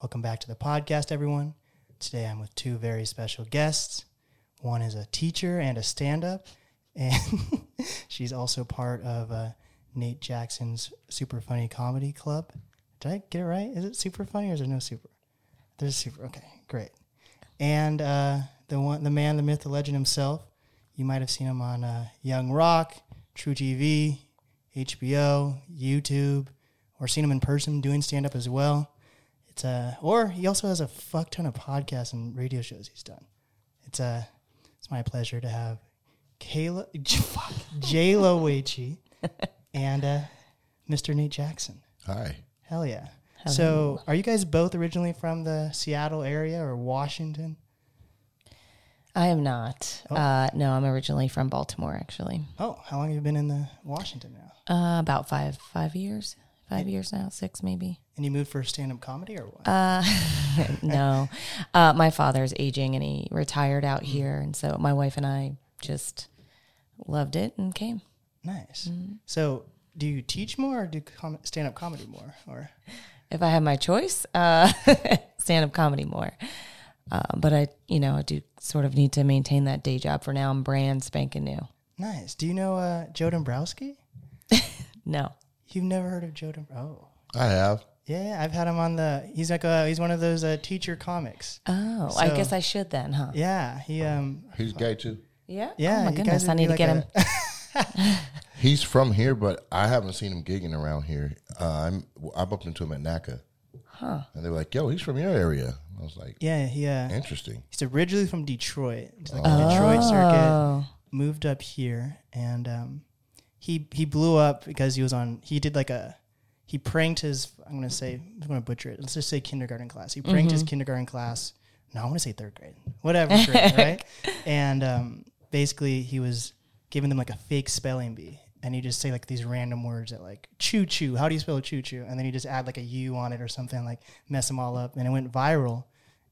Welcome back to the podcast, everyone. Today I'm with two very special guests. One is a teacher and a stand up, and she's also part of uh, Nate Jackson's Super Funny Comedy Club. Did I get it right? Is it super funny or is there no super? There's super. Okay, great. And uh, the one, the man, the myth, the legend himself. You might have seen him on uh, Young Rock, truTV, HBO, YouTube, or seen him in person doing stand up as well. It's uh, or he also has a fuck ton of podcasts and radio shows he's done. It's uh, it's my pleasure to have Kayla, fuck, J Lo Waichi and uh, Mr. Nate Jackson. Hi. Hell yeah. So, are you guys both originally from the Seattle area or Washington? I am not. Oh. Uh, no, I'm originally from Baltimore, actually. Oh, how long have you been in the Washington now? Uh, about five five years, five years now, six maybe. And you moved for stand up comedy or what? Uh, no, uh, my father's aging and he retired out Mm. here, and so my wife and I just loved it and came. nice. So, do you teach more or do com- stand up comedy more? Or If I had my choice, uh, stand up comedy more. Uh, but I, you know, I do sort of need to maintain that day job for now. I'm brand spanking new. nice. Do you know uh, Joe Dombrowski? No. You've never heard of Joe Dombrowski? Oh, I have. Yeah. I've had him on the. He's like a, he's one of those uh, teacher comics. Oh, I guess I should then, huh? Yeah. He um. He's gay too. Yeah. Yeah. Oh my goodness, I need be to get like him. He's from here, but I haven't seen him gigging around here. Uh, I'm I bumped into him at NACA, Huh. and they were like, "Yo, he's from your area." I was like, Yeah. He uh. "Interesting." He's originally from Detroit. He's like the Detroit circuit. Oh. moved up here and um, he he blew up because he was on he did like a he pranked his I'm gonna say I'm gonna butcher it. Let's just say kindergarten class. He pranked his kindergarten class. No I want to say third grade. Whatever grade, right? And um, basically he was giving them like a fake spelling bee. And he just say like these random words that like choo choo. How do you spell choo choo? And then he just add like a u on it or something like mess them all up. And it went viral.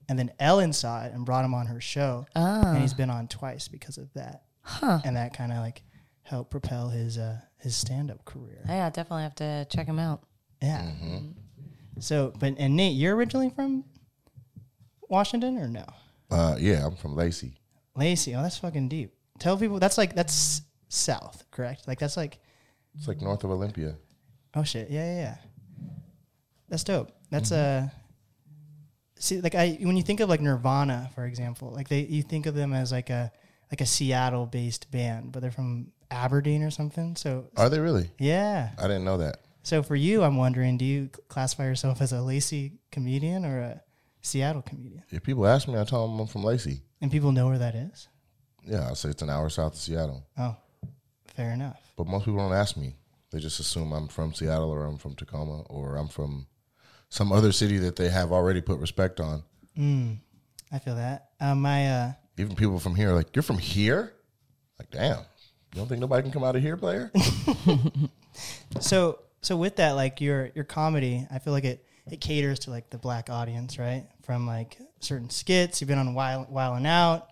And then Ellen saw it and brought him on her show. And he's been on twice because of that. Huh. and that kind of like helped propel his uh his stand up career. Yeah, I definitely have to check him out. Yeah. So, but and Nate, you're originally from Washington or no? Uh, yeah, I'm from Lacey. Lacey. Oh, that's fucking deep. Tell people that's like that's south, correct? Like that's like It's like north of Olympia. oh shit, yeah, yeah, yeah. That's dope. That's uh see like I when you think of like Nirvana, for example, like they you think of them as like a like a Seattle based band, but they're from Aberdeen or something. So Are they really? yeah. I didn't know that. So for you, I'm wondering, do you classify yourself as a Lacey comedian or a Seattle comedian? If people ask me, I tell them I'm from Lacey. And people know where that is? Yeah, I say it's an hour south of Seattle. Oh, fair enough. But most people don't ask me. They just assume I'm from Seattle or I'm from Tacoma or I'm from some other city that they have already put respect on. Mm, I feel that. Uh, my uh, Even people from here are like, "You're from here?" Like, damn. You don't think nobody can come out of here, player? so so with that, like your your comedy, I feel like it it caters to like the black audience, right? From like certain skits, you've been on Wild Wild and Out,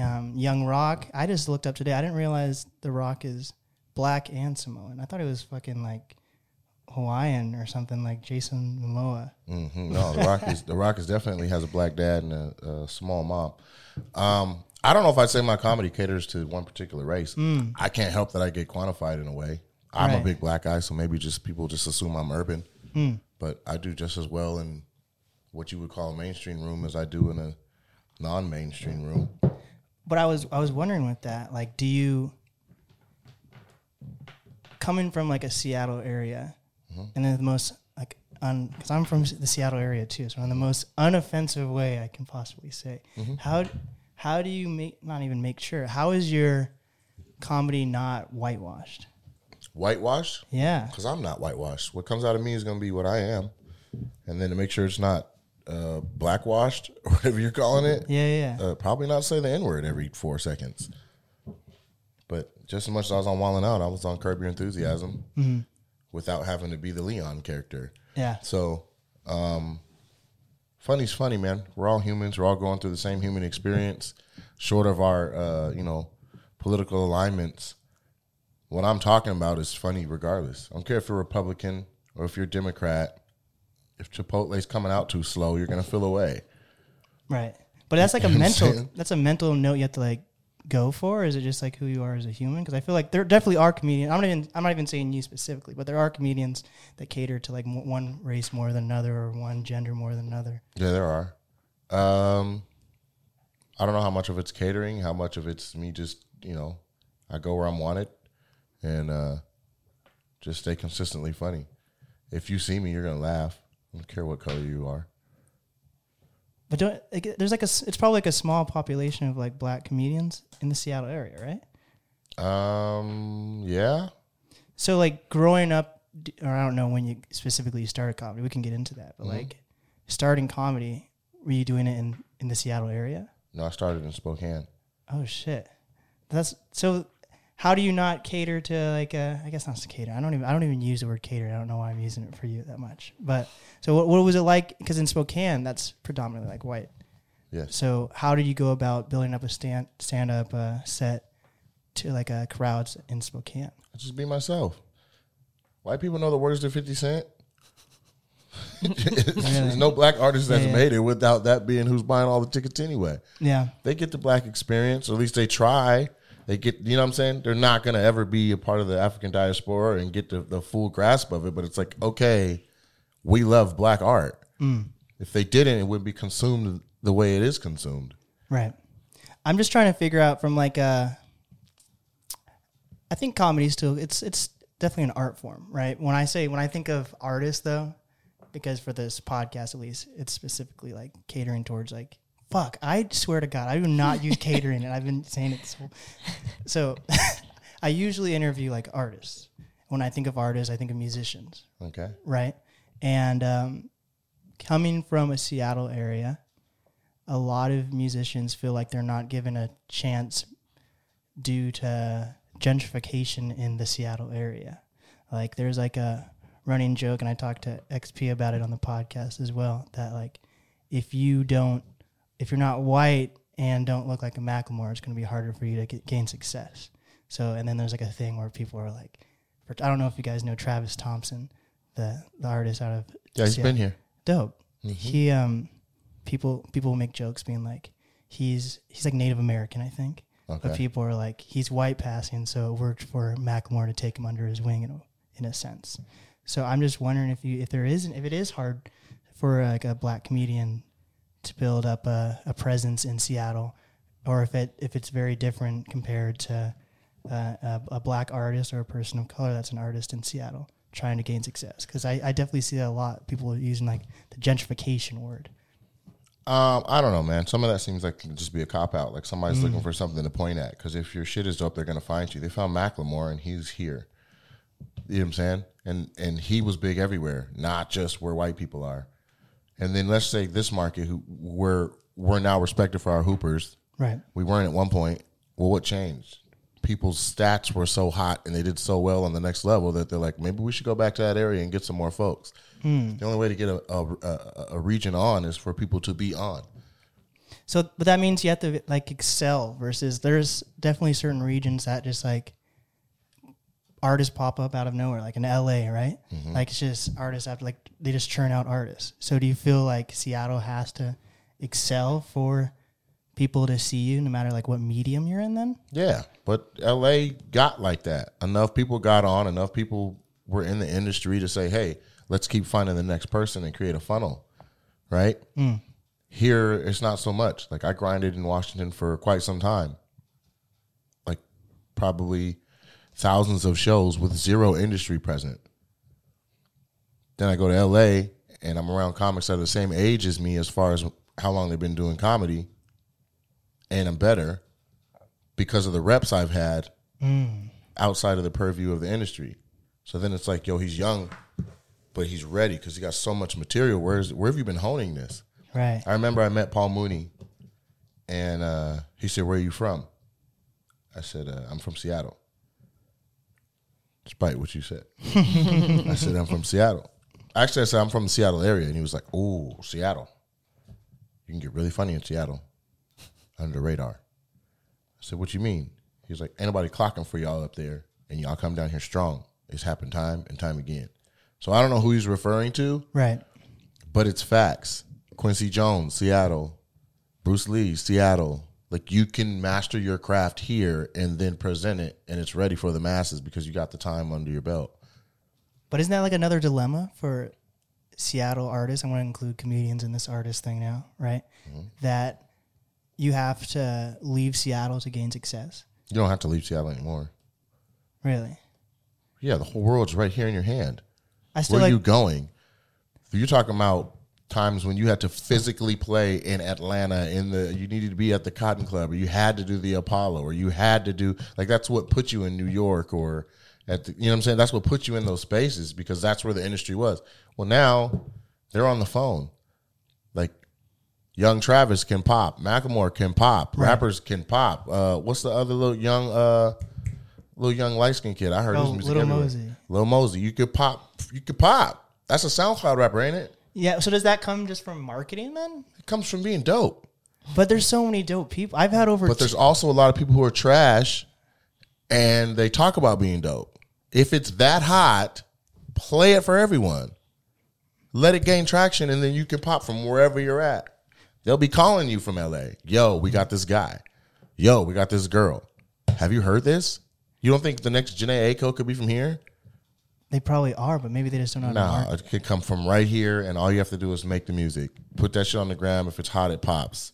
um, Young Rock. I just looked up today. I didn't realize the Rock is black and Samoan. I thought it was fucking like Hawaiian or something like Jason Momoa. hmm No, the Rock is the Rock is definitely has a black dad and a, a Samoan mom. Um, I don't know if I'd say my comedy caters to one particular race. I can't help that I get quantified in a way. I'm Right. a big black guy, so maybe just people just assume I'm urban. Hmm. But I do just as well in what you would call a mainstream room as I do in a non-mainstream room. But I was I was wondering with that, like, do you coming from like a Seattle area, mm-hmm. and then the most like un because I'm from the Seattle area too, so in the most unoffensive way I can possibly say, mm-hmm. how how do you make not even make sure how is your comedy not whitewashed? Whitewashed? Yeah, because I'm not whitewashed. What comes out of me is going to be what I am, and then to make sure it's not uh, blackwashed or whatever you're calling it. yeah, yeah. Uh, probably not say the N word every four seconds. But just as much as I was on Wildin' Out, I was on Curb Your Enthusiasm without having to be the Leon character. yeah. So, um, funny's funny, man. We're all humans. We're all going through the same human experience, short of our, uh, you know, political alignments. What I'm talking about is funny regardless. I don't care if you're Republican or if you're Democrat. if Chipotle's coming out too slow, you're gonna feel away. Right. But that's like a mental. That's a mental note you have to like go for. Or is it just like who you are as a human? Because I feel like there definitely are comedians. I'm not even. I'm not even saying you specifically, but there are comedians that cater to like one race more than another or one gender more than another. Yeah, there are. Um, I don't know how much of it's catering, how much of it's me just you know, I go where I'm wanted, and uh, just stay consistently funny. If you see me, you're gonna laugh. I don't care what color you are. But don't, like, there's like a It's probably like a small population of like black comedians in the Seattle area, right? Um, yeah, So like growing up, or I don't know when you specifically you started comedy. We can get into that, but Mm-hmm. like starting comedy, were you doing it in in the Seattle area? no, I started in Spokane. Oh shit, that's so. How do you not cater to like? Uh, I guess not to cater. I don't even. I don't even use the word cater. I don't know why I'm using it for you that much. But so what, what was it like? Because in Spokane, that's predominantly like white. Yes. So how did you go about building up a stand stand up uh, set to like uh, crowds in Spokane? I just be myself. White people know the words to Fifty Cent. There's no black artist that's Yeah, yeah. made it without that being who's buying all the tickets anyway. Yeah, They get the black experience, or at least they try. They get, you know what I'm saying? They're not going to ever be a part of the African diaspora and get the, the full grasp of it, but it's like, okay, we love black art. If they didn't, it wouldn't be consumed the way it is consumed. right. I'm just trying to figure out from like uh I think comedy still it's it's definitely an art form, right? When I say when I think of artists though, because for this podcast at least, it's specifically like catering towards like fuck, I swear to God, I do not use catering and I've been saying it this whole so I usually interview like artists. When I think of artists, I think of musicians Okay. right? And um, coming from a Seattle area, a lot of musicians feel like they're not given a chance due to gentrification in the Seattle area. Like there's like a running joke, and I talked to XP about it on the podcast as well. That like if you don't, if you're not white and don't look like a Macklemore, it's going to be harder for you to get, gain success. So, and then there's like a thing where people are like, for, I don't know if you guys know Travis Thompson, the the artist out of Yeah, he's Seattle. been here. dope. He um people people make jokes being like he's he's like Native American, I think. But people are like he's white passing, so it worked for Macklemore to take him under his wing in a, in a sense. So I'm just wondering if you if there isn't if it is hard for like a black comedian to build up a, a presence in Seattle, or if it if it's very different compared to uh, a, a black artist or a person of color that's an artist in Seattle trying to gain success. Because I, I definitely see that a lot. People are using like the gentrification word. Um, I don't know, man. Some of that seems like it can just be a cop out. Like somebody's looking for something to point at. Because if your shit is dope, they're gonna find you. They found Macklemore, and he's here. You know what I'm saying? And and he was big everywhere, not just where white people are. And then let's say this market, who we're we're now respected for our hoopers. Right. We weren't at one point. Well, what changed? People's stats were so hot and they did so well on the next level that they're like, maybe we should go back to that area and get some more folks. Hmm. The only way to get a, a, a, a region on is for people to be on. So, but that means you have to like excel versus there's definitely certain regions that just like artists pop up out of nowhere, like in LA, right? Mm-hmm. Like it's just artists have to like they just churn out artists. So do you feel like Seattle has to excel for people to see you no matter like what medium you're in then? Yeah, but LA got like that. Enough people got on, enough people were in the industry to say, hey, let's keep finding the next person and create a funnel, right? Mm. Here, it's not so much. Like, I grinded in Washington for quite some time, like, probably thousands of shows with zero industry present. Then I go to LA and I'm around comics that are the same age as me as far as how long they've been doing comedy, and I'm better because of the reps I've had outside of the purview of the industry. So then it's like, yo, he's young, but he's ready because he got so much material. Where's where have you been honing this? Right. I remember I met Paul Mooney, and uh, he said, "Where are you from?" I said, uh, "I'm from Seattle." Despite what you said, I said, "I'm from Seattle." Actually, I said, "I'm from the Seattle area," and he was like, "Oh, Seattle. You can get really funny in Seattle, under the radar." I said, "What you mean?" He was like, "Ain't nobody clocking for y'all up there, and y'all come down here strong. It's happened time and time again." So I don't know who he's referring to, Right. but it's facts. Quincy Jones, Seattle. Bruce Lee, Seattle. Like you can master your craft here and then present it, and it's ready for the masses because you got the time under your belt. But isn't that like another dilemma for Seattle artists? I want to include comedians in this artist thing now, right? Mm-hmm. That you have to leave Seattle to gain success. You don't have to leave Seattle anymore. Really? Yeah, the whole world's right here in your hand. I still Where are you going? You're talking about times when you had to physically play in Atlanta in the you needed to be at the Cotton Club or you had to do the Apollo or you had to do like that's what put you in New York or at the, you know what I'm saying that's what put you in those spaces because that's where the industry was. Well, now they're on the phone. Like young Travis can pop, Macklemore can pop, rappers can pop. Uh, what's the other little young uh little young light skinned kid? I heard Oh, his music everywhere. Mosey. Lil Mosey. You could pop. You could pop. That's a SoundCloud rapper, ain't it? Yeah, so does that come just from marketing then? It comes from being dope. But there's so many dope people. I've had over But there's also a lot of people who are trash and they talk about being dope. If it's that hot, play it for everyone. Let it gain traction and then you can pop from wherever you're at. They'll be calling you from LA. Yo, we got this guy. Yo, we got this girl. Have you heard this? You don't think the next Jhené Aiko could be from here? They probably are, but maybe they just don't know market. it could come from right here, and all you have to do is make the music. Put that shit on the gram. If it's hot, it pops.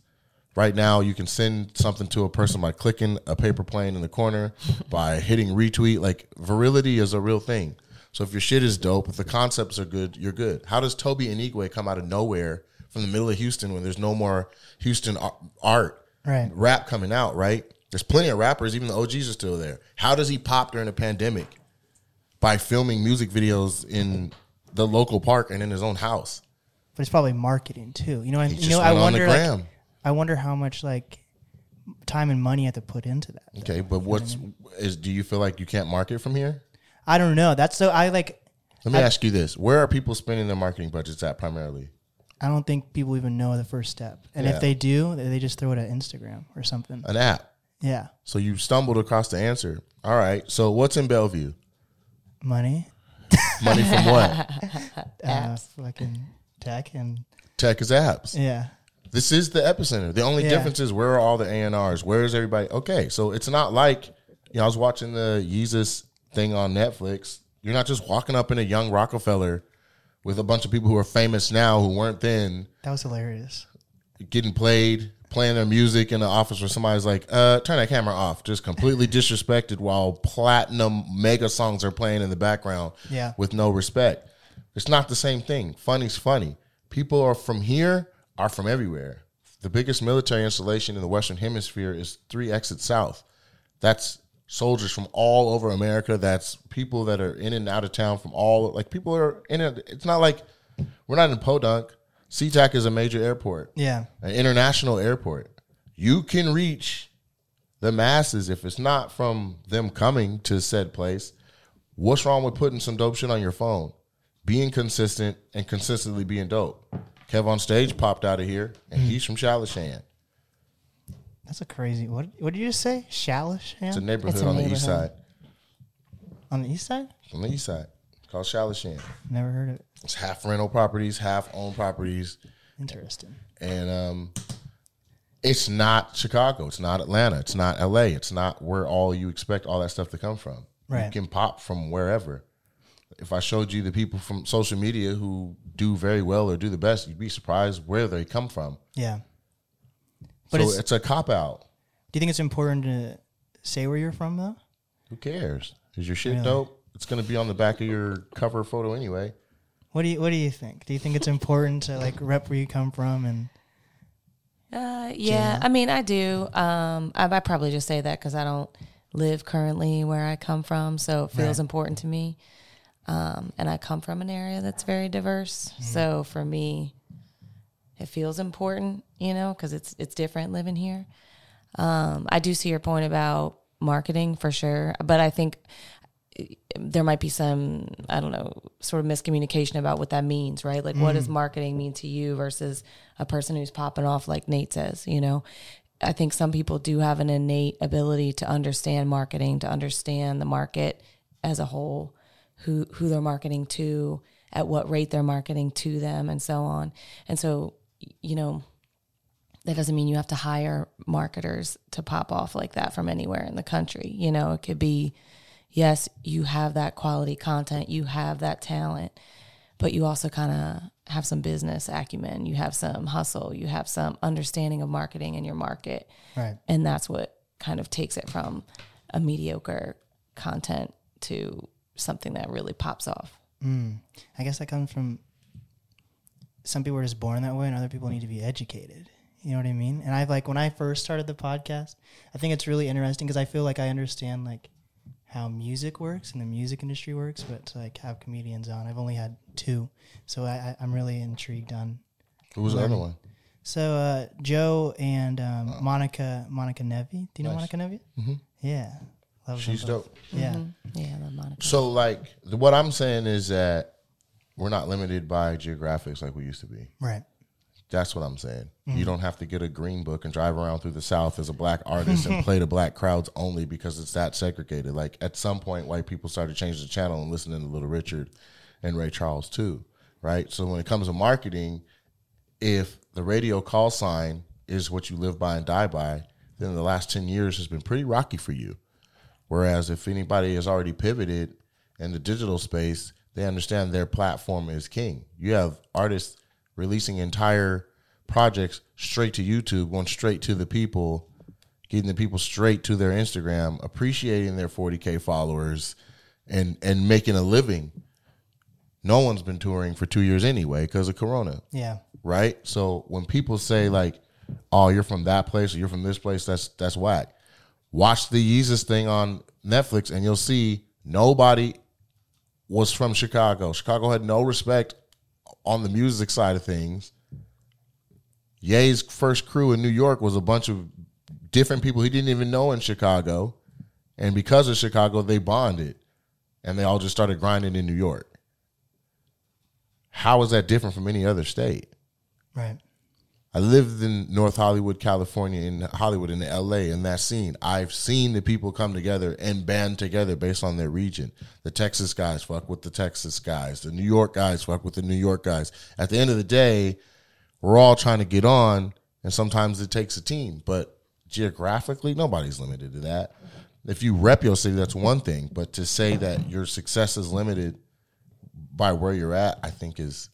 Right now, you can send something to a person by clicking a paper plane in the corner, by hitting retweet. Like virility is a real thing. So if your shit is dope, if the concepts are good, you're good. How does Tobe Nwigwe come out of nowhere from the middle of Houston when there's no more Houston art, Right. rap coming out? Right? There's plenty of rappers. Even the OGs are still there. How does he pop during a pandemic? By filming music videos in the local park and in his own house. But it's probably marketing too. You know, and, you know, I went on the wonder like. I wonder how much like time and money you have to put into that. Okay, but what's is do you feel like you can't market from here? I don't know. That's so I like Let me ask you this: Where are people spending their marketing budgets at primarily? I don't think people even know the first step. And Yeah. if they do, they they just throw it at Instagram or something. An app. Yeah. So you stumbled across the answer. All right. So what's in Bellevue? Money, Money from what? uh, fucking tech and Tech is apps. yeah. This is the epicenter. The only Yeah. difference is where are all the A&Rs? Where is everybody? Okay, so it's not like you know. I was watching the Yeezus thing on Netflix. You're not just walking up in a young Roc-A-Fella with a bunch of people who are famous now who weren't then. That was hilarious. getting played, playing their music in the office where somebody's like, uh, turn that camera off. Just completely disrespected while platinum mega songs are playing in the background Yeah. with no respect. It's not the same thing. Funny's funny. People are from here are from everywhere. The biggest military installation in the Western Hemisphere is three exits south. That's soldiers from all over America. That's people that are in and out of town from all like people are in it. It's not like we're not in Podunk. SeaTac is a major airport Yeah. an international airport. You can reach the masses if it's not from them coming to said place. What's wrong with putting some dope shit on your phone? Being consistent and consistently being dope. KevOnStage popped out of here, and he's from Shalashan. That's a crazy. What What did you just say? Shalish It's a neighborhood It's a on the east neighborhood. side. on the east side. On the east side, called Shalashan. Never heard of it. It's half rental properties, half owned properties. Interesting. and um, it's not Chicago, it's not Atlanta, it's not LA, it's not where all you expect all that stuff to come from. Right. You can pop from wherever. If I showed you the people from social media who do very well or do the best, you'd be surprised where they come from. Yeah. But so it's, it's, a cop out. do you think it's important to say where you're from though? Who cares? Is your shit Really? dope? It's gonna be on the back of your cover photo anyway. What do you What do you think? Do you think it's important to like rep where you come from and Uh, yeah, I mean, I do. Um, I, I probably just say that because I don't live currently where I come from, so it feels Right. important to me. Um, and I come from an area that's very diverse, so for me, it feels important, you know, because it's it's different living here. Um, I do see your point about marketing for sure, but I think there might be some I don't know sort of miscommunication about what that means, right? Like, what does mm. marketing mean to you versus a person who's popping off, like Nate says? You know, I think some people do have an innate ability to understand marketing, to understand the market as a whole, who who they're marketing to, at what rate they're marketing to them and so on. And so, you know, that doesn't mean you have to hire marketers to pop off like that from anywhere in the country. You know, it could be, yes, you have that quality content, you have that talent, but you also kind of have some business acumen, you have some hustle, you have some understanding of marketing in your market. Right. And that's what kind of takes it from a mediocre content to something that really pops off. Mm. I guess that comes from some people are just born that way, and other people need to be educated. You know what I mean? And I've like when I first started the podcast, I think it's really interesting because I feel like I understand like how music works and the music industry works, but to like have comedians on, I've only had two, so I, I, I'm really intrigued on. Who was the other one? So uh, Joe and um, Monica Monica Nevi. Do you know Nice. Monica Nevi? Mm-hmm. Yeah, Love them She's both. dope. Yeah, Yeah, I love Monica. So, like, the, what I'm saying is that we're not limited by geographics like we used to be. right. That's what I'm saying. You mm-hmm. don't have to get a green book and drive around through the South as a black artist and play to black crowds only because it's that segregated. Like at some point, white people started changing the channel and listening to Little Richard and Ray Charles too, right? So when it comes to marketing, if the radio call sign is what you live by and die by, then the last 10 years has been pretty rocky for you. Whereas if anybody has already pivoted in the digital space, they understand their platform is king. You have artists releasing entire projects straight to YouTube, going straight to the people, getting the people straight to their Instagram, appreciating their 40k followers, and and making a living. No one's been touring for two years anyway because of Corona Yeah, right? So when people say like, "Oh, you're from that place or you're from this place," that's that's whack. Watch the Yeezus thing on Netflix, and you'll see nobody was from Chicago. Chicago had no respect on the music side of things. Ye's first crew in New York was a bunch of different people he didn't even know in Chicago, and because of Chicago, they bonded, and they all just started grinding in New York. How is that different from any other state? right. I lived in North Hollywood, California, in Hollywood, in LA, in that scene. I've seen the people come together and band together based on their region. The Texas guys fuck with the Texas guys. The New York guys fuck with the New York guys. At the end of the day, we're all trying to get on, and sometimes it takes a team. But geographically, nobody's limited to that. If you rep your city, that's one thing. But to say that your success is limited by where you're at, I think is,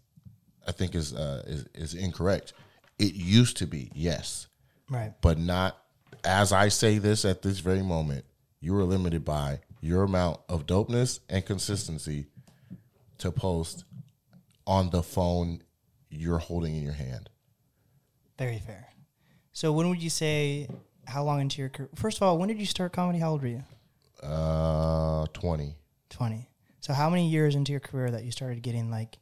I think is uh, is, is incorrect. It used to be, yes, Right. but not as I say this at this very moment. You are limited by your amount of dopeness and consistency to post on the phone you're holding in your hand. Very fair. So when would you say how long into your career? First of all, when did you start comedy? How old were you? Uh, twenty. 20. So how many years into your career that you started getting like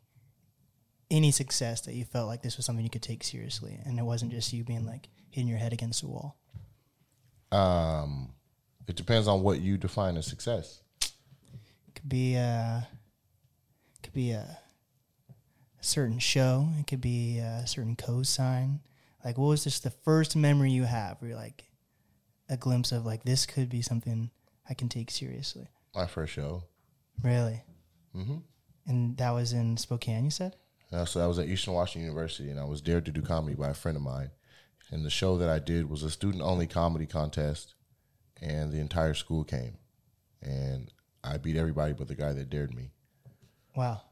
any success that you felt like this was something you could take seriously and it wasn't just you being like hitting your head against the wall? Um, it depends on what you define as success. could be a could be a, a certain show. It could be a certain cosign. Like, what was just the first memory you have where you're like a glimpse of like this could be something I can take seriously? My first show. Really? Mm-hmm. And that was in Spokane. You said? So I was at Eastern Washington University, and I was dared to do comedy by a friend of mine. And the show that I did was a student-only comedy contest, and the entire school came, and I beat everybody but the guy that dared me. Wow.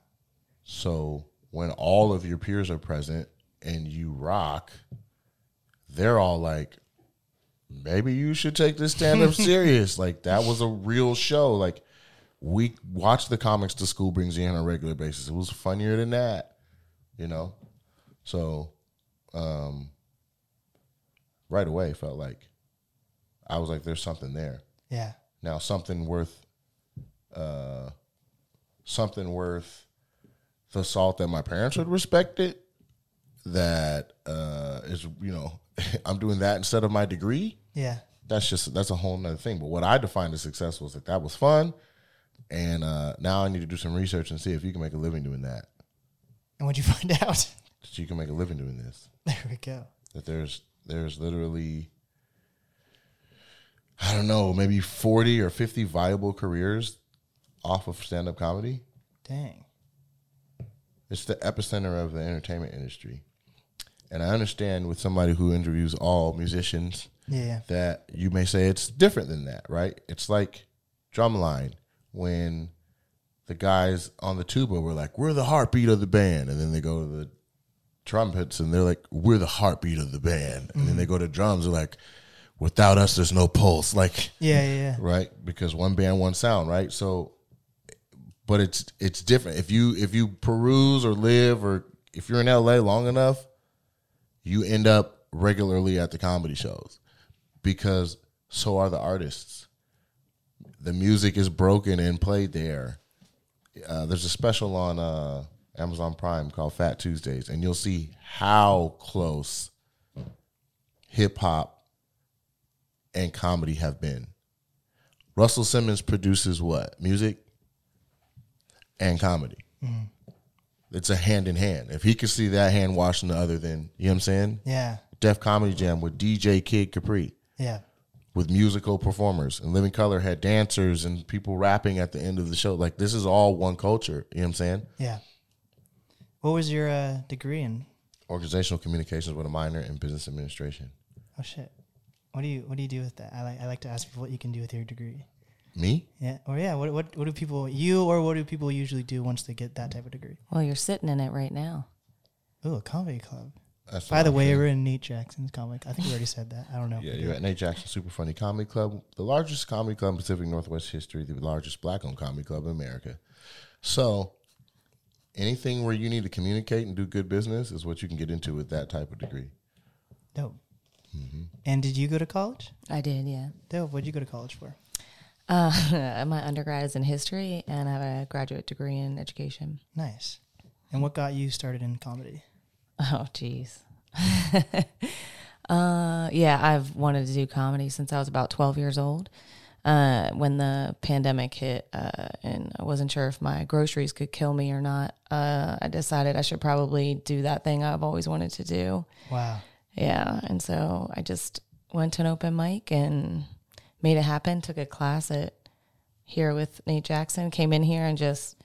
So when all of your peers are present and you rock, they're all like, maybe you should take this stand up serious. Like that was a real show. Like we watched the comics the school brings in on a regular basis. It was funnier than that, you know? So um right away felt like I was like, there's something there. Yeah. Now something worth uh something worth the salt that my parents would respect it that uh is you know I'm doing that instead of my degree. Yeah. That's just that's a whole nother thing. But what I defined as success was that that was fun. And uh now I need to do some research and see if you can make a living doing that. And what'd you find out? That you can make a living doing this. there we go. That there's there's literally I don't know, maybe 40 or 50 viable careers off of stand up comedy. Dang. It's the epicenter of the entertainment industry. And I understand with somebody who interviews all musicians Yeah. that you may say it's different than that, right? It's like drumline when the guys on the tuba were like, "We're the heartbeat of the band," and then they go to the trumpets and they're like, "We're the heartbeat of the band," and then they go to drums, and they're like, "Without us, there's no pulse." Like, Yeah, yeah, yeah. right? Because one band, one sound, right? So, but it's it's different. If you if you peruse or live or if you're in LA long enough, you end up regularly at the comedy shows because so are the artists. The music is broken and played there. Uh, there's a special on uh, Amazon Prime called Phat Tuesdays, and you'll see how close hip hop and comedy have been. Russell Simmons produces what? Music and comedy. It's a hand in hand. If he could see that hand washing the other, then you know what I'm saying? Yeah. Def Comedy Jam with DJ Kid Capri Yeah. With musical performers and Living Color had dancers and people rapping at the end of the show. Like this is all one culture. You know what I'm saying? Yeah. What was your uh, degree in? Organizational communications with a minor in business administration. Oh shit. What do you What do you do with that? I like I like to ask people what you can do with your degree. Me? Yeah. Or yeah. What What What do people you or what do people usually do once they get that type of degree? Well, you're sitting in it right now. Oh, a comedy club. That's By the way, we're in Nate Jackson's comic. I think we already said that. I don't know. Yeah, you're at Nate Jackson Super Funny Comedy Club, the largest comedy club in Pacific Northwest history, the largest black owned comedy club in America. So, anything where you need to communicate and do good business is what you can get into with that type of degree. Dope. Mm-hmm. And did you go to college? I did, yeah. Dope. What did you go to college for? Uh, my undergrad is in history, and I have a graduate degree in education. Nice. And what got you started in comedy? Oh, geez. uh, yeah, I've wanted to do comedy since I was about 12 years old. Uh, when the pandemic hit, uh, and I wasn't sure if my groceries could kill me or not, uh, I decided I should probably do that thing I've always wanted to do. Wow. Yeah. And so I just went to an open mic and made it happen. Took a class at here with Nate Jackson, came in here and just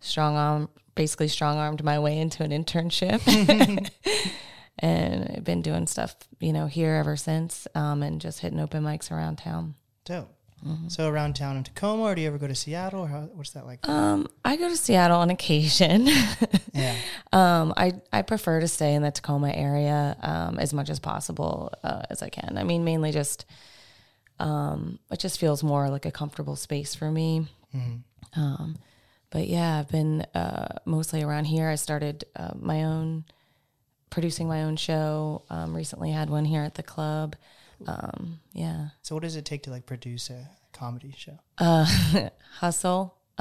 strong arm, basically strong armed my way into an internship. and I've been doing stuff, you know, here ever since um, and just hitting open mics around town. Dope. So around town in Tacoma, or do you ever go to Seattle? Or how, what's that like? Um, I go to Seattle on occasion. yeah. Um, I, I prefer to stay in the Tacoma area um, as much as possible uh, as I can. I mean, mainly just um, it just feels more like a comfortable space for me. Um, but yeah, I've been uh, mostly around here. I started uh, my own producing my own show. Um, recently had one here at the club. Um, yeah, So what does it take to like produce a comedy show? uh, hustle.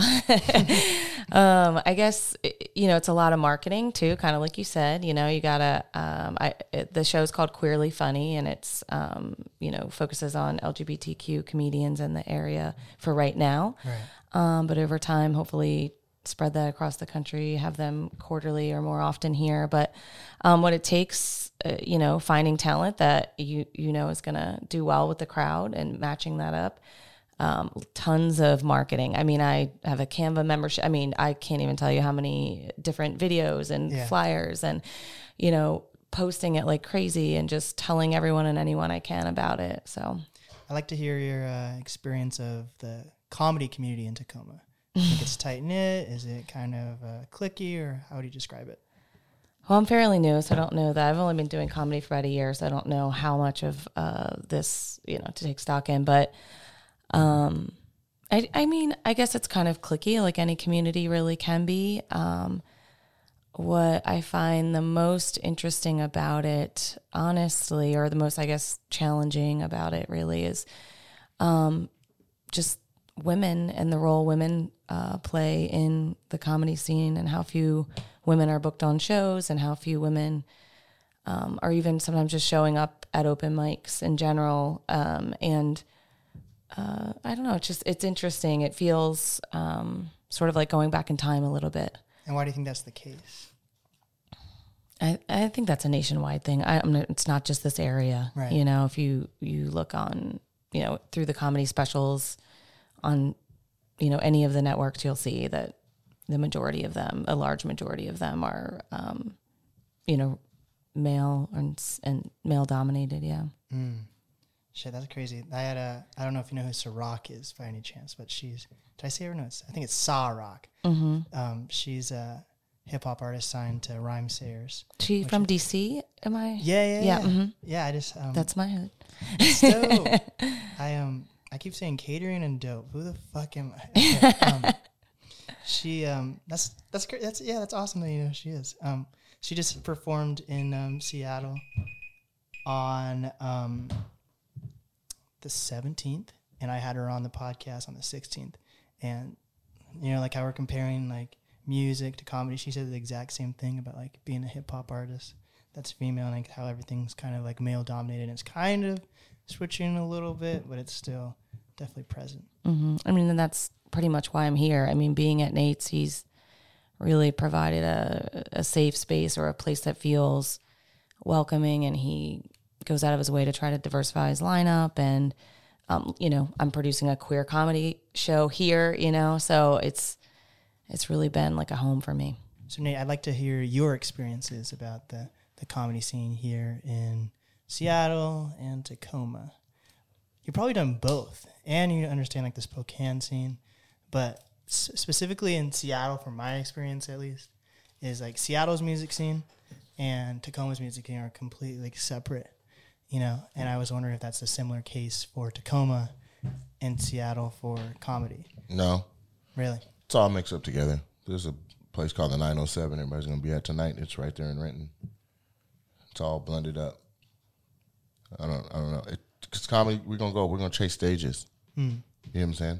um, I guess you know it's a lot of marketing too, kind of like you said. You know, you gotta. Um, I it, the show's called Queerly Funny, and it's um, you know focuses on LGBTQ comedians in the area for right now. Right. Um, but over time, hopefully, spread that across the country, have them quarterly or more often here. But um, what it takes, uh, you know, finding talent that you you know is gonna do well with the crowd and matching that up um, tons of marketing. I mean, I have a Canva membership. I mean, I can't even tell you how many different videos and Yeah. flyers and, you know, posting it like crazy and just telling everyone and anyone I can about it. So, I like to hear your uh, experience of the comedy community in Tacoma. You think it's tight knit? Is it kind of uh, clicky, or how would you describe it? well, I'm fairly new, so I don't know that. I've only been doing comedy for about a year, so I don't know how much of uh, this, you know, to take stock in. But, um, I, I mean, I guess it's kind of clicky, like any community really can be. Um, what I find the most interesting about it, honestly, or the most, I guess, challenging about it really is um, just women and the role women uh, play in the comedy scene and how few women are booked on shows and how few women um, are even sometimes just showing up at open mics in general. Um, and uh, I don't know, it's just, it's interesting. It feels um, sort of like going back in time a little bit. And why do you think that's the case? I, I think that's a nationwide thing. I, I'm it's not just this area. Right. You know, if you you look on, you know, through the comedy specials on, you know, any of the networks, you'll see that the majority of them, a large majority of them, are um, you know male and and male dominated. Yeah. Shit, that's crazy. I had a. I don't know if you know who Ciroc is by any chance, but she's. Did I say her? No, I think it's Sa-Roc. Mm-hmm. Um, she's a hip hop artist signed to Rhymesayers. She from DC? Am I? Yeah, yeah, Yeah, yeah. mhm. Yeah, I just. Um, That's my hood. so. I um. I keep saying catering and dope. Who the fuck am I? Okay, um, she um. That's that's great. That's yeah. That's awesome that you know she is. Um. She just performed in um, Seattle on um the 17th and I had her on the podcast on the 16th and you know like how we're comparing like music to comedy she said the exact same thing about like being a hip hop artist that's female and like how everything's kind of like male dominated and it's kind of switching a little bit but it's still definitely present hmm I mean, and that's pretty much why I'm here. I mean, being at Nate's, he's really provided a, a safe space or a place that feels welcoming, and he goes out of his way to try to diversify his lineup. And um, you know, I'm producing a queer comedy show here. You know, so it's it's really been like a home for me. so Nate I'd like to hear your experiences about the the comedy scene here in Seattle and Tacoma you've probably done both and you understand like the Spokane scene, but s- specifically in Seattle, from my experience at least, is like Seattle's music scene and Tacoma's music scene are completely like separate, you know. And I was wondering if that's a similar case for Tacoma and Seattle for comedy. No, Really? it's all mixed up together. There's a place called the 907. Everybody's gonna be at tonight. It's right there in Renton. It's all blended up. I don't. I don't know. It's comedy. We're gonna go. We're gonna chase stages. You know what I'm saying?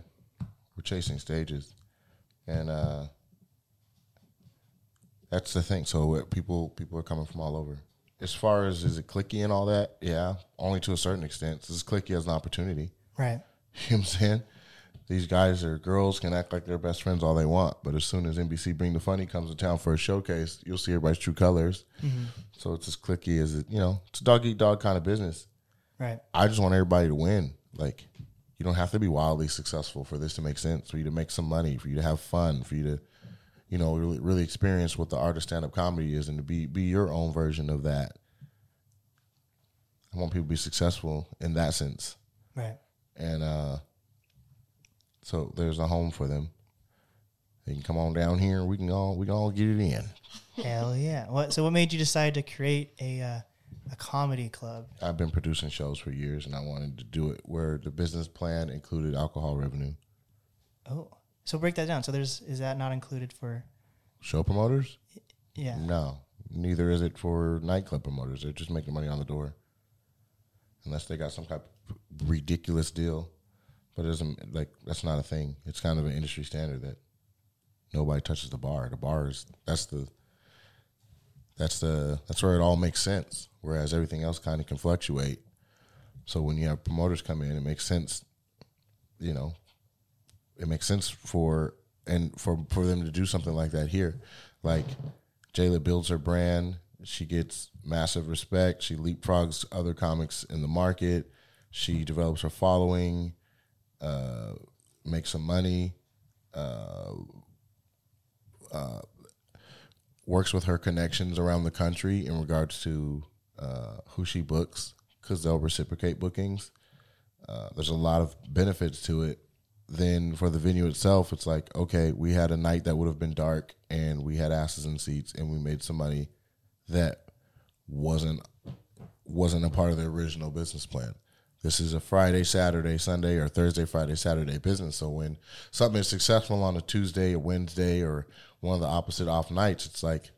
We're chasing stages, and uh that's the thing. So uh, people people are coming from all over. As far as is it clicky and all that, yeah, only to a certain extent. This is clicky as an opportunity. Right. You know what I'm saying? These guys or girls can act like they're best friends all they want, but as soon as NBC Bring the Funny comes to town for a showcase, you'll see everybody's true colors. So it's as clicky as it, you know, it's a dog eat dog kind of business. Right. I just want everybody to win. Like, you don't have to be wildly successful for this to make sense, for you to make some money, for you to have fun, for you to, you know, really, really experience what the art of stand up comedy is and to be, be your own version of that. I want people to be successful in that sense Right. and uh, so there's a home for them. They can come on down here. and We can all we can all get it in. Hell yeah. What? So what made you decide to create a uh, a comedy club? I've been producing shows for years, and I wanted to do it where the business plan included alcohol revenue. Oh. So break that down. So there's is that not included for? Show promoters? Yeah. No, neither is it for nightclub promoters. They're just making money on the door, unless they got some kind of ridiculous deal. But it doesn't like that's not a thing. It's kind of an industry standard that nobody touches the bar. The bar is that's the that's the that's where it all makes sense. Whereas everything else kind of can fluctuate. So when you have promoters come in, it makes sense. You know, it makes sense for and for for them to do something like that here. Like Jayla builds her brand. She gets massive respect. She leapfrogs other comics in the market. She develops her following, uh, makes some money, uh, uh, works with her connections around the country in regards to uh, who she books because they'll reciprocate bookings. Uh, there's a lot of benefits to it. Then for the venue itself, it's like okay, we had a night that would have been dark, and we had asses in seats, and we made some money that wasn't wasn't a part of the original business plan. This is a Friday, Saturday, Sunday, or Thursday, Friday, Saturday business. So when something is successful on a Tuesday or Wednesday or one of the opposite off nights, it's like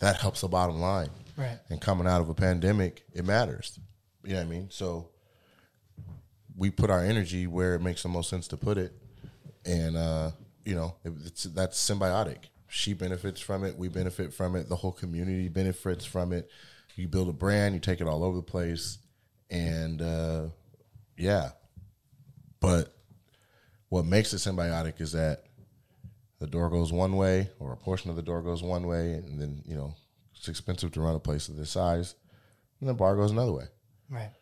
that helps the bottom line. Right. And coming out of a pandemic, it matters. You know what I mean? So we put our energy where it makes the most sense to put it, and uh, you know it's that's symbiotic. She benefits from it, we benefit from it, the whole community benefits from it. You build a brand, you take it all over the place, and uh, yeah. But what makes it symbiotic is that the door goes one way, or a portion of the door goes one way, and then you know it's expensive to run a place of this size, and the bar goes another way. Right.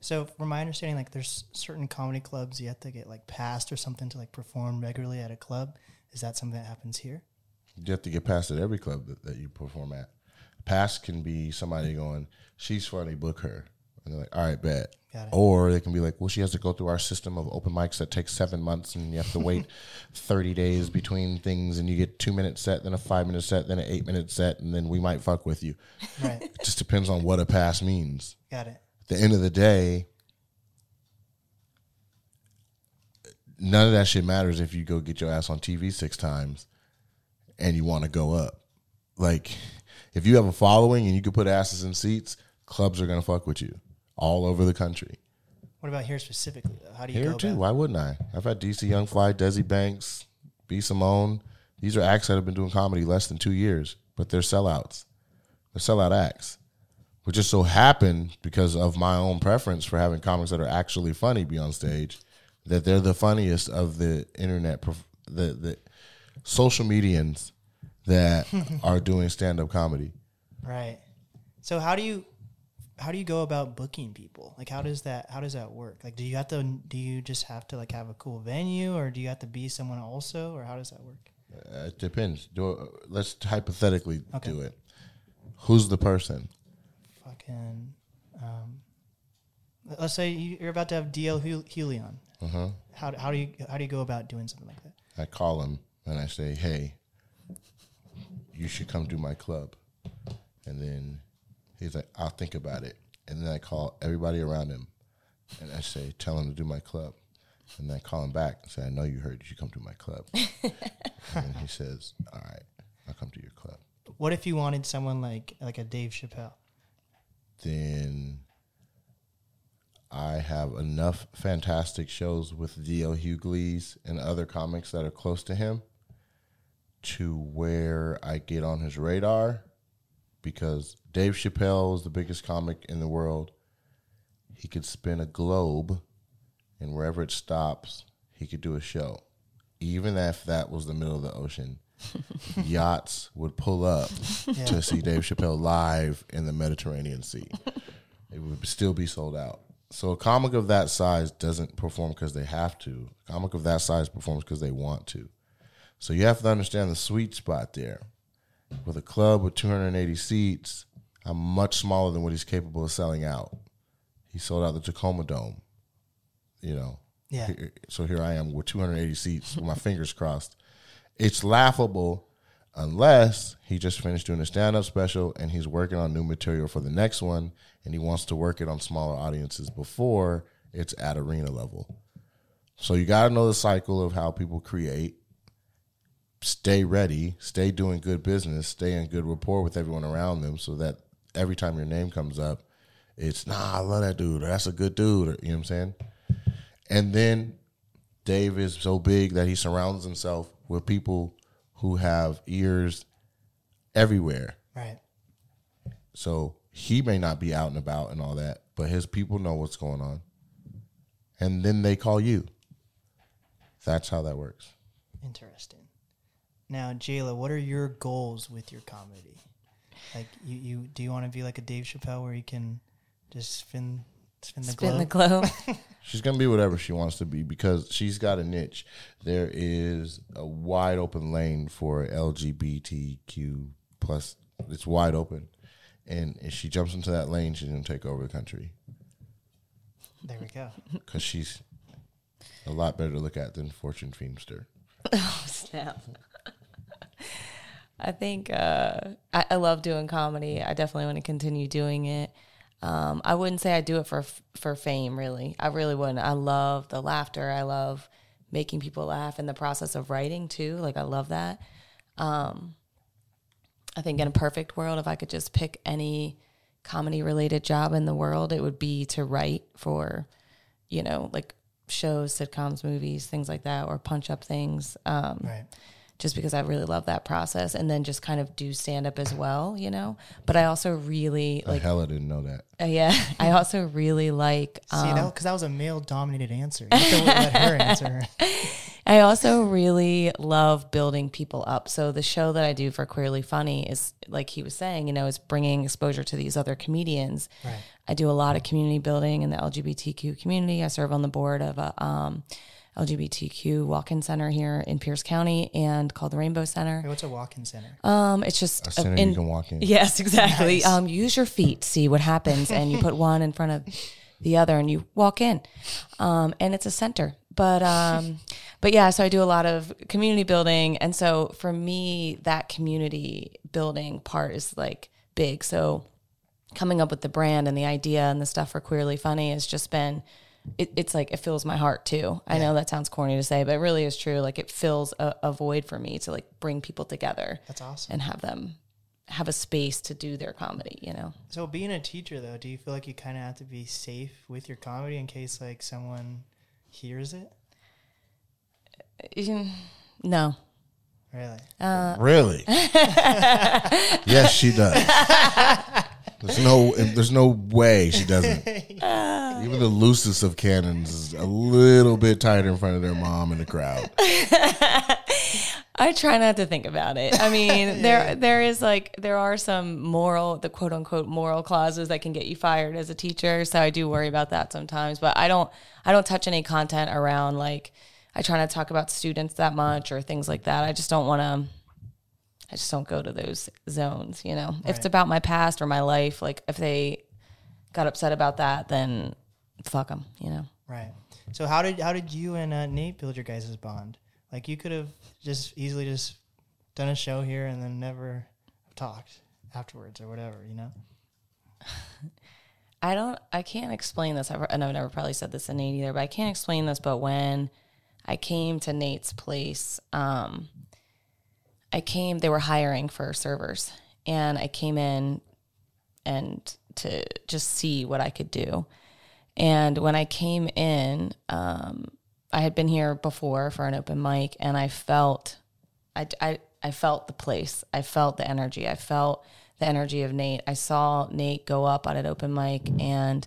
So, from my understanding, like there's certain comedy clubs you have to get like passed or something to like perform regularly at a club. Is that something that happens here? You have to get past at every club that, that you perform at. Past can be somebody going, she's funny, book her. And they're like, all right, bet. Or they can be like, well, she has to go through our system of open mics that takes seven months and you have to wait 30 days between things and you get two minute set, then a five minute set, then an eight minute set, and then we might fuck with you. Right. It just depends on what a pass means. Got it. At the end of the day, none of that shit matters if you go get your ass on TV six times and you want to go up. Like, if you have a following and you can put asses in seats, clubs are gonna fuck with you all over the country. What about here specifically? Though? How do you Here too. Why wouldn't I? I've had DC Young Fly, Desi Banks, B Simone. These are acts that have been doing comedy less than two years, but they're sellouts. They're sellout acts. Which just so happened because of my own preference for having comics that are actually funny be on stage, that they're the funniest of the internet, the the social medians that are doing stand up comedy. Right. So how do you how do you go about booking people? Like how does that how does that work? Like do you have to do you just have to like have a cool venue or do you have to be someone also or how does that work? Uh, it depends. Do let's hypothetically Okay. do it. Who's the person? Fucking um let's say you- you're about to have DL Hughley. Uh-huh. How how do you how do you go about doing something like that? I call him and I say, "Hey, you should come to my club." And then he's like, "I'll think about it." And then I call everybody around him and I say, "Tell him to do my club." And then I call him back and say, "I know you heard. You should come to my club." and he says, "All right, I'll come to your club." What if you wanted someone like like a Dave Chappelle? Then I have enough fantastic shows with D.L. Hughley's and other comics that are close to him to where I get on his radar because Dave Chappelle is the biggest comic in the world. He could spin a globe, and wherever it stops, he could do a show. Even if that was the middle of the ocean, yachts would pull up Yeah. to see Dave Chappelle live in the Mediterranean Sea. it would still be sold out. So a comic of that size doesn't perform because they have to. A comic of that size performs because they want to. So you have to understand the sweet spot there. With a club with 280 seats, I'm much smaller than what he's capable of selling out. He sold out the Tacoma Dome. You know. Yeah. So here I am with 280 seats with my fingers crossed. It's laughable unless he just finished doing a stand up special and he's working on new material for the next one and he wants to work it on smaller audiences before it's at arena level. So you got to know the cycle of how people create. Stay ready, stay doing good business, stay in good rapport with everyone around them so that every time your name comes up, it's nah, I love that dude, or that's a good dude, or you know what I'm saying? And then Dave is so big that he surrounds himself with people who have ears everywhere. Right. So he may not be out and about and all that, but his people know what's going on. And then they call you. That's how that works. Interesting. Now, Jayla, what are your goals with your comedy? Like, you, you do you want to be like a Dave Chappelle where you can just spin spin the Spin the globe? globe. She's gonna be whatever she wants to be because she's got a niche. There is a wide open lane for LGBTQ plus. It's wide open, and if she jumps into that lane, she's gonna take over the country there we go. because she's a lot better to look at than Fortune Feimster. Oh, snap. I think uh, I, I love doing comedy. I definitely want to continue doing it. Um, I wouldn't say I do it for for fame, really. I really wouldn't. I love the laughter. I love making people laugh in the process of writing too. Like I love that. Um, I think in a perfect world, if I could just pick any comedy related job in the world, it would be to write for, you know, like shows, sitcoms, movies, things like that, or punch up things. Um, Right. Just because I really love that process and then just kind of do stand up as well, you know. But I also really Like like hella didn't know that. uh, yeah, I also really like See, um, that because that was a male dominated answer. You have to let her answer. I also really love building people up. So the show that I do for Queerly Funny is like he was saying, you know, is bringing exposure to these other comedians. Right. I do a lot of community building in the LGBTQ community. I serve on the board of a, um, LGBTQ walk-in center here in Pierce County and called the Rainbow Center. Hey, what's a walk-in center? Um, it's just A center in- you can walk in. Yes, exactly. Nice. Um, use your feet, see what happens, and you put one in front of the other, and you walk in, um, and it's a center. But um, but yeah, so I do a lot of community building, and so for me, that community building part is like big. So coming up with the brand and the idea and the stuff for Queerly Funny has just been. It, it's like it fills my heart too. I know that sounds corny to say, but it really is true. Like it fills a, a void for me to like bring people together That's awesome. and have them have a space to do their comedy, you know. So being a teacher though, do you feel like you kind of have to be safe with your comedy in case like someone hears it? Mm, No. Really? Really? yes, she does. There's no, there's no way she doesn't. Uh. Even the loosest of cannons is a little bit tighter in front of their mom in the crowd. I try not to think about it. I mean, there there is like there are some moral, the quote unquote moral clauses that can get you fired as a teacher. So I do worry about that sometimes. But I don't I don't touch any content around like I try not to talk about students that much or things like that. I just don't want to. I just don't go to those zones. You know, if it's about my past or my life, like if they got upset about that, then fuck them. You know. Right. So how did how did you and uh, Nate build your guys' bond? Like you could have just easily just done a show here and then never talked afterwards or whatever, you know? I don't. I can't explain this. I've, and I've never probably said this to Nate either, but I can't explain this. But when I came to Nate's place, um, I came. They were hiring for servers, and I came in and to just see what I could do. And when I came in, um, I had been here before for an open mic, and I felt, I, I, I felt the place. I felt the energy. I felt the energy of Nate. I saw Nate go up on an open mic, and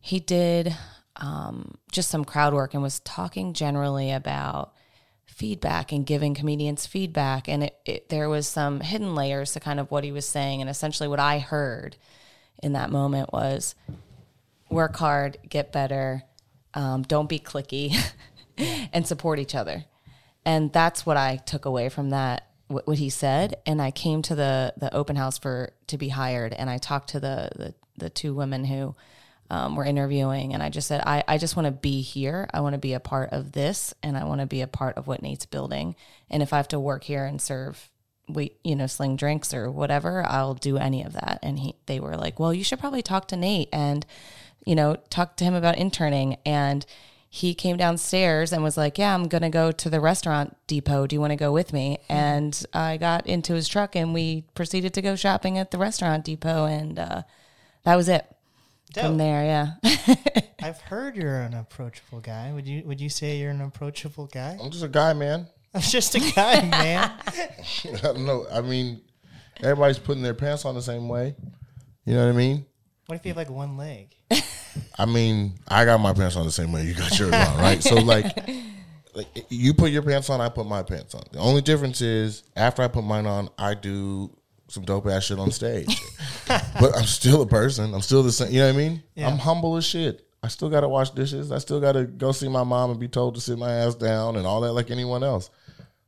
he did um, just some crowd work and was talking generally about feedback and giving comedians feedback. And it, it, there was some hidden layers to kind of what he was saying. And essentially, what I heard in that moment was work hard, get better, um, don't be clicky, and support each other. And that's what I took away from that, what, he said. And I came to the the open house for to be hired, and I talked to the the, the two women who um, were interviewing, and I just said, I, I just want to be here. I want to be a part of this, and I want to be a part of what Nate's building. And if I have to work here and serve wait, you know, sling drinks or whatever, I'll do any of that. And he, they were like, well, you should probably talk to Nate and, you know, talk to him about interning. And he came downstairs and was like, yeah, I'm going to go to the restaurant depot. Do you want to go with me? And I got into his truck and we proceeded to go shopping at the restaurant depot. And, uh, that was it from there. Yeah. I've heard you're an approachable guy. Would you would you say you're an approachable guy? I'm just a guy, man. I'm just a guy, man. I don't know. I mean, everybody's putting their pants on the same way. You know what I mean? What if you have like one leg? I mean, I got my pants on the same way you got yours on, right? So like, like you put your pants on, I put my pants on. The only difference is after I put mine on, I do some dope ass shit on stage. but I'm still a person. I'm still the same. You know what I mean? Yeah. I'm humble as shit. I still got to wash dishes. I still got to go see my mom and be told to sit my ass down and all that like anyone else.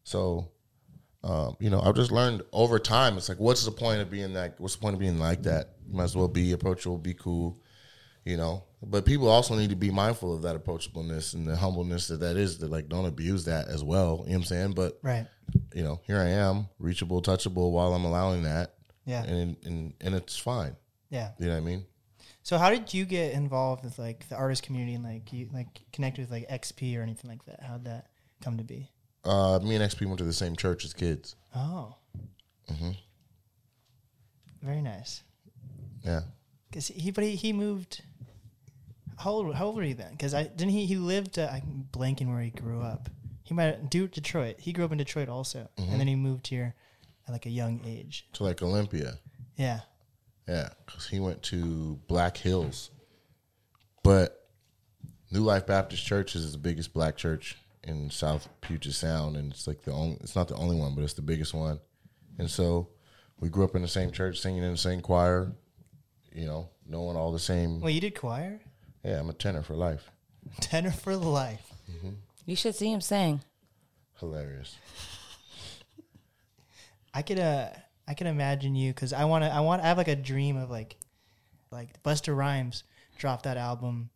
So, um, you know, I've just learned over time. It's like, what's the point of being that? What's the point of being like that? You might as well be approachable, be cool, you know. But people also need to be mindful of that approachableness and the humbleness that that is. That like don't abuse that as well. You know what I'm saying? But Right. you know, here I am, reachable, touchable, while I'm allowing that, Yeah. and and and it's fine. Yeah. You know what I mean? So how did you get involved with like the artist community and like you like connect with like XP or anything like that? How'd that come to be? Uh, me and XP went to the same church as kids. Oh. mm-hmm Very nice. Yeah. Cause he, but he, he moved. How old? How old were you then? Because I didn't he he lived. Uh, I'm blanking where he grew up. He might do Detroit. He grew up in Detroit also, and then he moved here at like a young age. To like Olympia. Yeah. Yeah, because he went to Black Hills. But New Life Baptist Church is the biggest black church in South Puget Sound, and it's like the only. It's not the only one, but it's the biggest one. And so we grew up in the same church, singing in the same choir. You know, knowing all the same. Well, you did choir. Yeah, I'm a tenor for life. Tenor for life. You should see him sing. Hilarious. I could uh I can imagine you because I want to I want I have like a dream of like like Busta Rhymes dropped that album.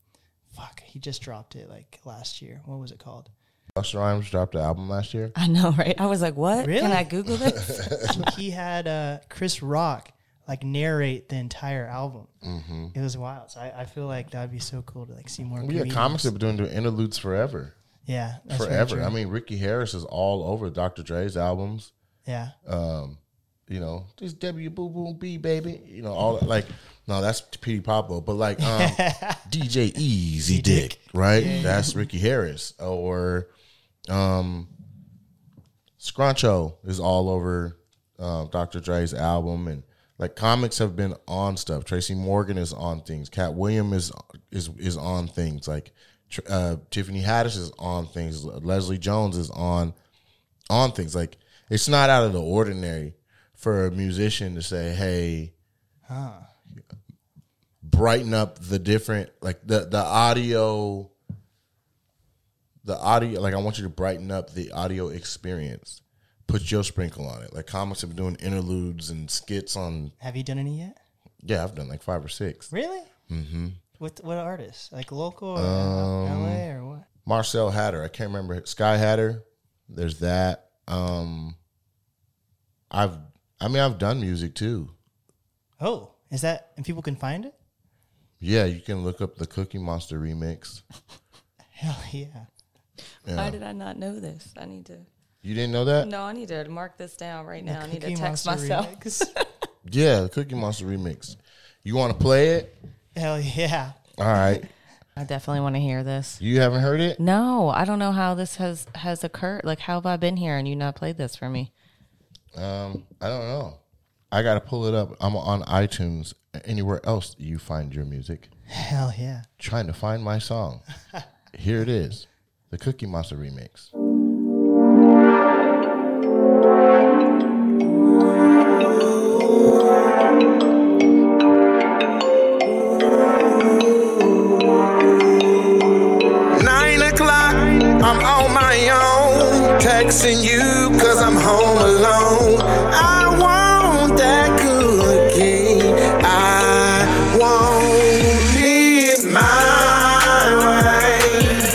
Fuck, he just dropped it like last year. What was it called? Busta Rhymes dropped an album last year. I know, right? I was like, what? Really? Can I Google this? he had uh Chris Rock like narrate the entire album. Mm-hmm. It was wild. So I, I feel like that'd be so cool to like see more. Yeah, comedians. comics have been doing interludes forever. Yeah, that's forever. I mean, Ricky Harris is all over Dr. Dre's albums. yeah, Um, you know, just W Boo Boo B baby. You know, all like no, that's Petey Pablo, but like um, DJ Easy Dick, right? That's Ricky Harris or um, Scruncho is all over um, Dr. Dre's album and. Like comics have been on stuff. Tracy Morgan is on things. Katt William is is is on things. Like uh, Tiffany Haddish is on things. Leslie Jones is on on things. Like it's not out of the ordinary for a musician to say, "Hey, brighten up the different like the the audio, the audio. Like I want you to brighten up the audio experience. Put your sprinkle on it. Like comics have been doing interludes and skits on. have you done any yet? Yeah, I've done like five or six. Really? Mm-hmm. What what artists? Like local or Um, LA or what? Marcel Hatter. I can't remember Sky Hatter. There's that. Um, I've. I mean, I've done music too. Oh, is that and people can find it? Yeah, you can look up the Cookie Monster remix. Hell yeah! Yeah. Why did I not know this? I need to. You didn't know that? No, I need to mark this down right now. I need to text Monster myself. Yeah, the Cookie Monster remix. You want to play it? Hell yeah! All right. I definitely want to hear this. You haven't heard it? No, I don't know how this has has occurred. Like, how have I been here and you not played this for me? Um, I don't know. I got to pull it up. I'm on iTunes. Anywhere else you find your music. Hell yeah! Trying to find my song. Here it is. The Cookie Monster remix. Texting you cause I'm home alone. I want that cookie. I want it my way.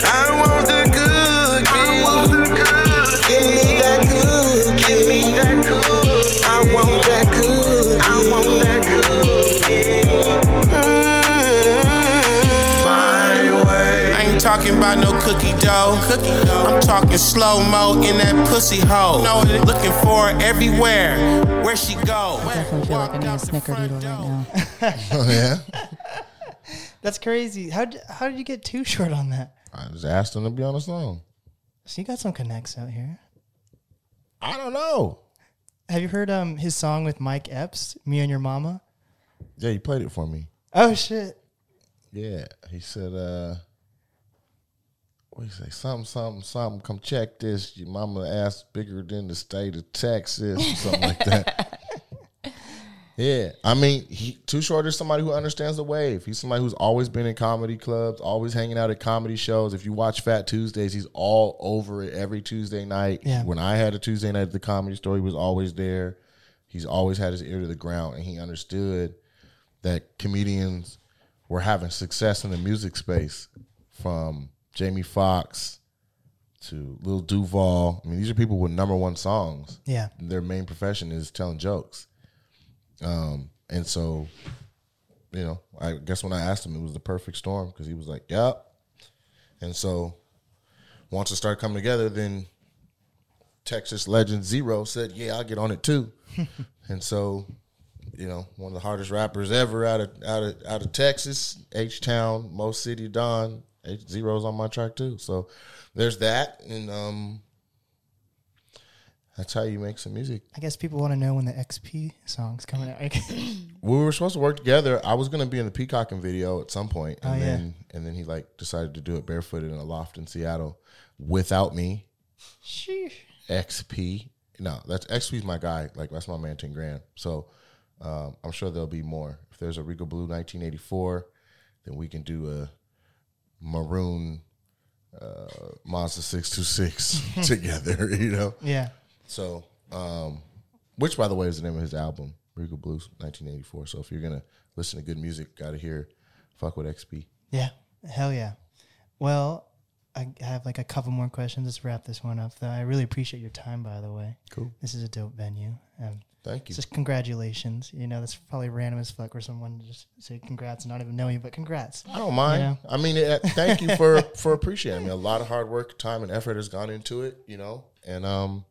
I want the cookie. Give me that cookie. Give me that cookie. I want that cookie. I want that cookie. Mm, my way. I ain't talking about no cookie dough. I'm talking slow mo in that pussy hole. No, looking for her everywhere. Where she go? I Definitely feel like I need a Walked out the snickerdoodle right now. Oh, yeah? That's crazy. How how did you get Too Short on that? I just asked him to be on the song. So you got some connects out here. I don't know. Have you heard um his song with Mike Epps, "Me and Your Mama"? Yeah, he played it for me. Oh shit! Yeah, he said, uh, what say? Something, something, something. Come check this. Your mama ass bigger than the state of Texas, or something like that. Yeah, I mean, he Too Short is somebody who understands the wave. He's somebody who's always been in comedy clubs, always hanging out at comedy shows. If you watch Phat Tuesdays, he's all over it every Tuesday night. Yeah. When I had a Tuesday night at the comedy store, he was always there. He's always had his ear to the ground, and he understood that comedians were having success in the music space, from Jamie Foxx to Lil Duval. I mean, these are people with number one songs Yeah, their main profession is telling jokes. Um, and so, you know, I guess when I asked him, it was the perfect storm because he was like, "Yep." And so, once it started coming together, then Texas legend Z-Ro said, "Yeah, I'll get on it too." and so, you know, one of the hardest rappers ever out of out of out of Texas, H Town, Mo City Don, Z-Ro's on my track too. So there's that, and um, that's how you make some music. I guess people want to know when the XP song's coming out. We were supposed to work together. I was gonna be in the Peacocking video at some point, and Oh, yeah. then and then he like decided to do it barefooted in a loft in Seattle without me. Sheesh. XP, no, that's XP's my guy. Like that's my man, ten grand. So um, I'm sure there'll be more. If there's a Regal Blue 1984, then we can do a maroon uh, Mazda six two six together. You know, Yeah. so um, which by the way is the name of his album, Regal Blues, nineteen eighty four. So if you're gonna listen to good music, got to hear "Fuck with XP." Yeah. Hell yeah. Well, I have like a couple more questions. Let's wrap this one up, though. I really appreciate your time, by the way. Cool. This is a dope venue. Um, Thank you. just congratulations. You know, that's probably random as fuck for someone to just say congrats and not even know you, but congrats. I don't mind. Yeah. I mean, it, thank you for for appreciating. I mean, a lot of hard work, time, and effort has gone into it. You know, and um,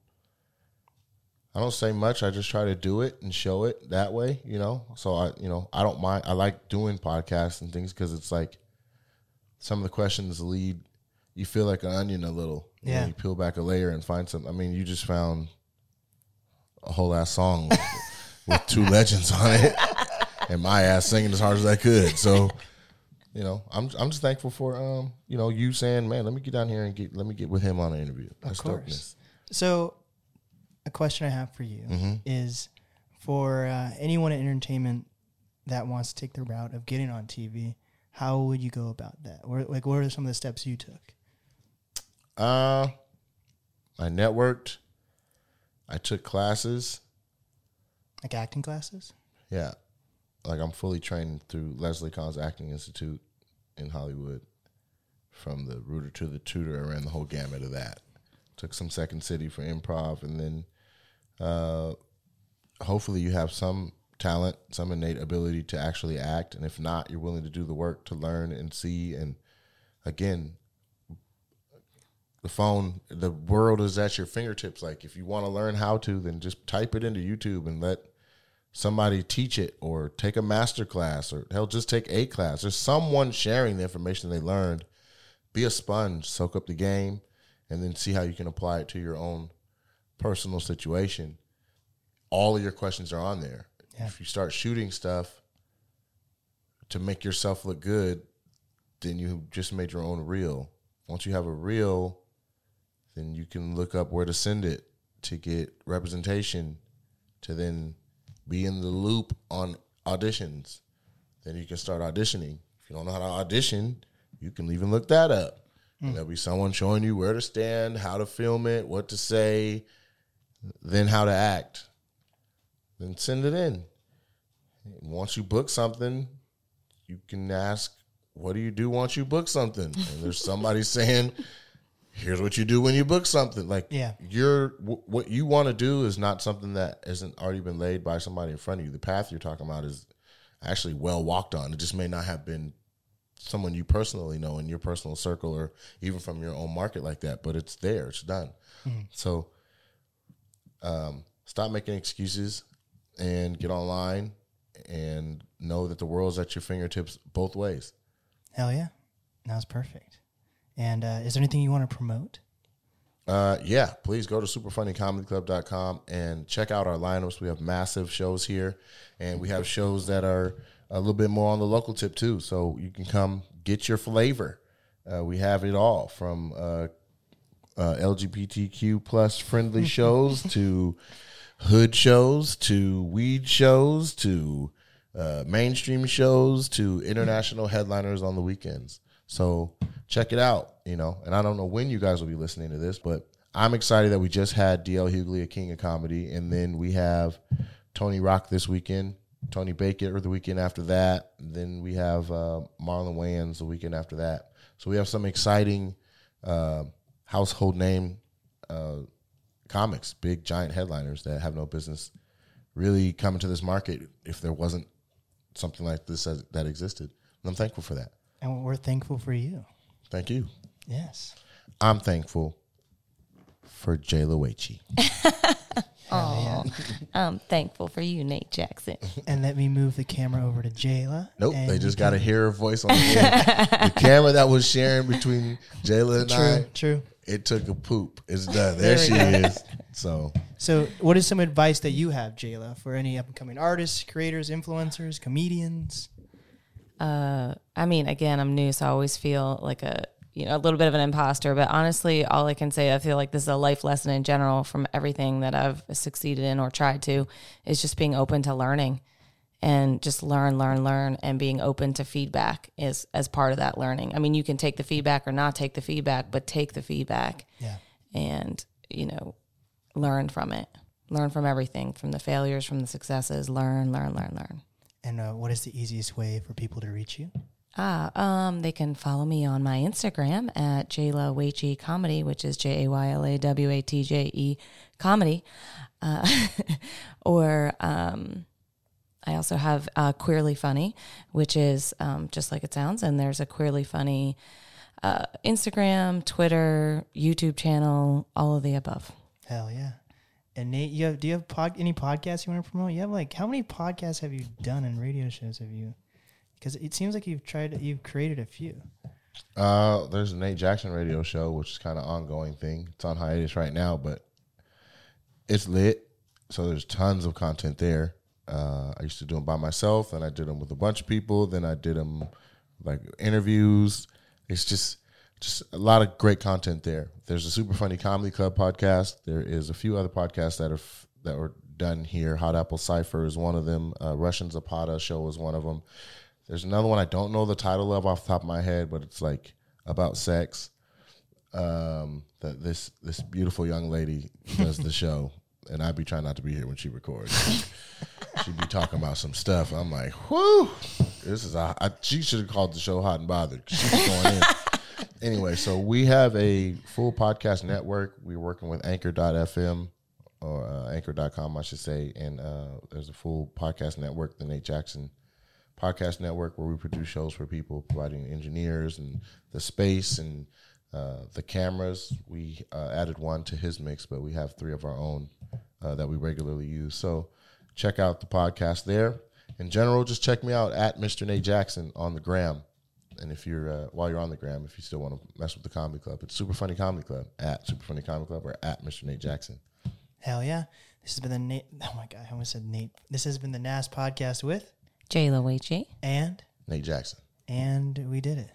I don't say much. I just try to do it and show it that way. You know, so I, you know, I don't mind. I like doing podcasts and things because it's like some of the questions lead. You feel like an onion a little. You know, Yeah. you peel back a layer and find something. I mean, you just found a whole ass song with, with two legends on it, and my ass singing as hard as I could. So you know, I'm I'm just thankful for um, you know, you saying, man, let me get down here and get let me get with him on an interview. That's course. dopeness. So, a question I have for you is for uh, anyone in entertainment that wants to take the route of getting on TV, how would you go about that? Or, like, what are some of the steps you took? Uh, I networked. I took classes. Like acting classes? Yeah, like I'm fully trained through Leslie Kahn's Acting Institute in Hollywood. From the rooter to the tutor, I ran the whole gamut of that. Took some Second City for improv, and then uh, hopefully you have some talent, some innate ability to actually act, and if not, you're willing to do the work to learn and see. And again, the phone, the world is at your fingertips. Like if you want to learn how to, then just type it into YouTube and let somebody teach it or take a master class or hell just take a class. There's someone sharing the information they learned. Be a sponge soak up the game and then see how you can apply it to your own personal situation. All of your questions are on there. Yeah. if you start shooting stuff to make yourself look good then you just made your own reel. Once you have a reel then you can look up where to send it to get representation to then be in the loop on auditions. Then you can start auditioning. If you don't know how to audition, you can even look that up. Hmm. And there'll be someone showing you where to stand, how to film it, what to say, then how to act. Then send it in. And once you book something, you can ask, what do you do once you book something? And there's somebody saying, here's what you do when you book something. Like, Yeah. you're w- what you want to do is not something that isn't already been laid by somebody in front of you. The path you're talking about is actually well walked on. It just may not have been someone you personally know in your personal circle or even from your own market like that, but it's there. It's done. So, um, stop making excuses and get online and know that the world's at your fingertips both ways. Hell yeah. That was perfect. And uh, is there anything you want to promote? Uh, yeah, please go to superfunnycomedyclub.com and check out our lineups. We have massive shows here, and we have shows that are a little bit more on the local tip too. So you can come get your flavor. Uh, we have it all from uh, uh, LGBTQ plus friendly shows to hood shows to weed shows to uh, mainstream shows to international headliners on the weekends. So check it out, you know. And I don't know when you guys will be listening to this, but I'm excited that we just had DL Hughley, a king of comedy, and then we have Tony Rock this weekend, Tony Baker the weekend after that, then we have uh, Marlon Wayans the weekend after that. So we have some exciting uh, household name uh, comics, big giant headliners that have no business really coming to this market if there wasn't something like this that existed. And I'm thankful for that. And we're thankful for you. Thank you. Yes. I'm thankful for Jay Loechi. I'm thankful for you, Nate Jackson. And let me move the camera over to Jayla. Nope, they just got to hear her voice on the, end. the camera that was sharing between Jayla and True, I. true. It took a poop. It's done. There, There she go. is. So So, what is some advice that you have, Jayla, for any up and coming artists, creators, influencers, comedians? Uh, I mean, again, I'm new, so I always feel like a you know a little bit of an imposter. But honestly, all I can say, I feel like this is a life lesson in general from everything that I've succeeded in or tried to, is just being open to learning. and just learn, learn, learn, and being open to feedback is as part of that learning. I mean, you can take the feedback or not take the feedback, but take the feedback Yeah. and you know learn from it. Learn from everything, from the failures, from the successes. Learn, learn, learn, learn. And uh, what is the easiest way for people to reach you? Ah, um, they can follow me on my Instagram at Jayla Watje Comedy, which is J A Y L A W A T J E Comedy. Uh, or um, I also have uh, Queerly Funny, which is um, just like it sounds. And there's a Queerly Funny uh, Instagram, Twitter, YouTube channel, all of the above. Hell yeah. And Nate, you have do you have pod, any podcasts you want to promote? You have like how many podcasts have you done and radio shows have you? Because it seems like you've tried you've created a few. Uh, there's a Nate Jackson radio show, which is kind of ongoing thing. It's on hiatus right now, but it's lit. So there's tons of content there. Uh, I used to do them by myself, and I did them with a bunch of people. Then I did them like interviews. It's just just a lot of great content there. There's a super funny comedy club podcast. There is a few other podcasts that are f- that were done here. Hot Apple Cipher is one of them. Uh, Russian Zapata show is one of them. There's another one I don't know the title of off the top of my head, but it's like about sex. Um, that this this beautiful young lady does the show, and I'd be trying not to be here when she records. She'd be talking about some stuff. I'm like, whoo, this is a. I, she should have called the show Hot and bothered. Going in. Anyway, so we have a full podcast network. We're working with Anchor.fm or uh, Anchor.com, I should say, and uh, there's a full podcast network, the Nate Jackson podcast network where we produce shows for people, providing engineers and the space and uh, the cameras. We uh, added one to his mix, but we have three of our own uh, that we regularly use. So check out the podcast there. In general, just check me out at Mr. Nate Jackson on the gram. And if you're uh, while you're on the gram, if you still want to mess with the comedy club, it's Super Funny Comedy Club at Super Funny Comedy Club or at Mr. Nate Jackson. Hell yeah. This has been the Nate oh my god, I almost said Nate. This has been the NAS podcast with Jayla Watje. and Nate Jackson. and we did it.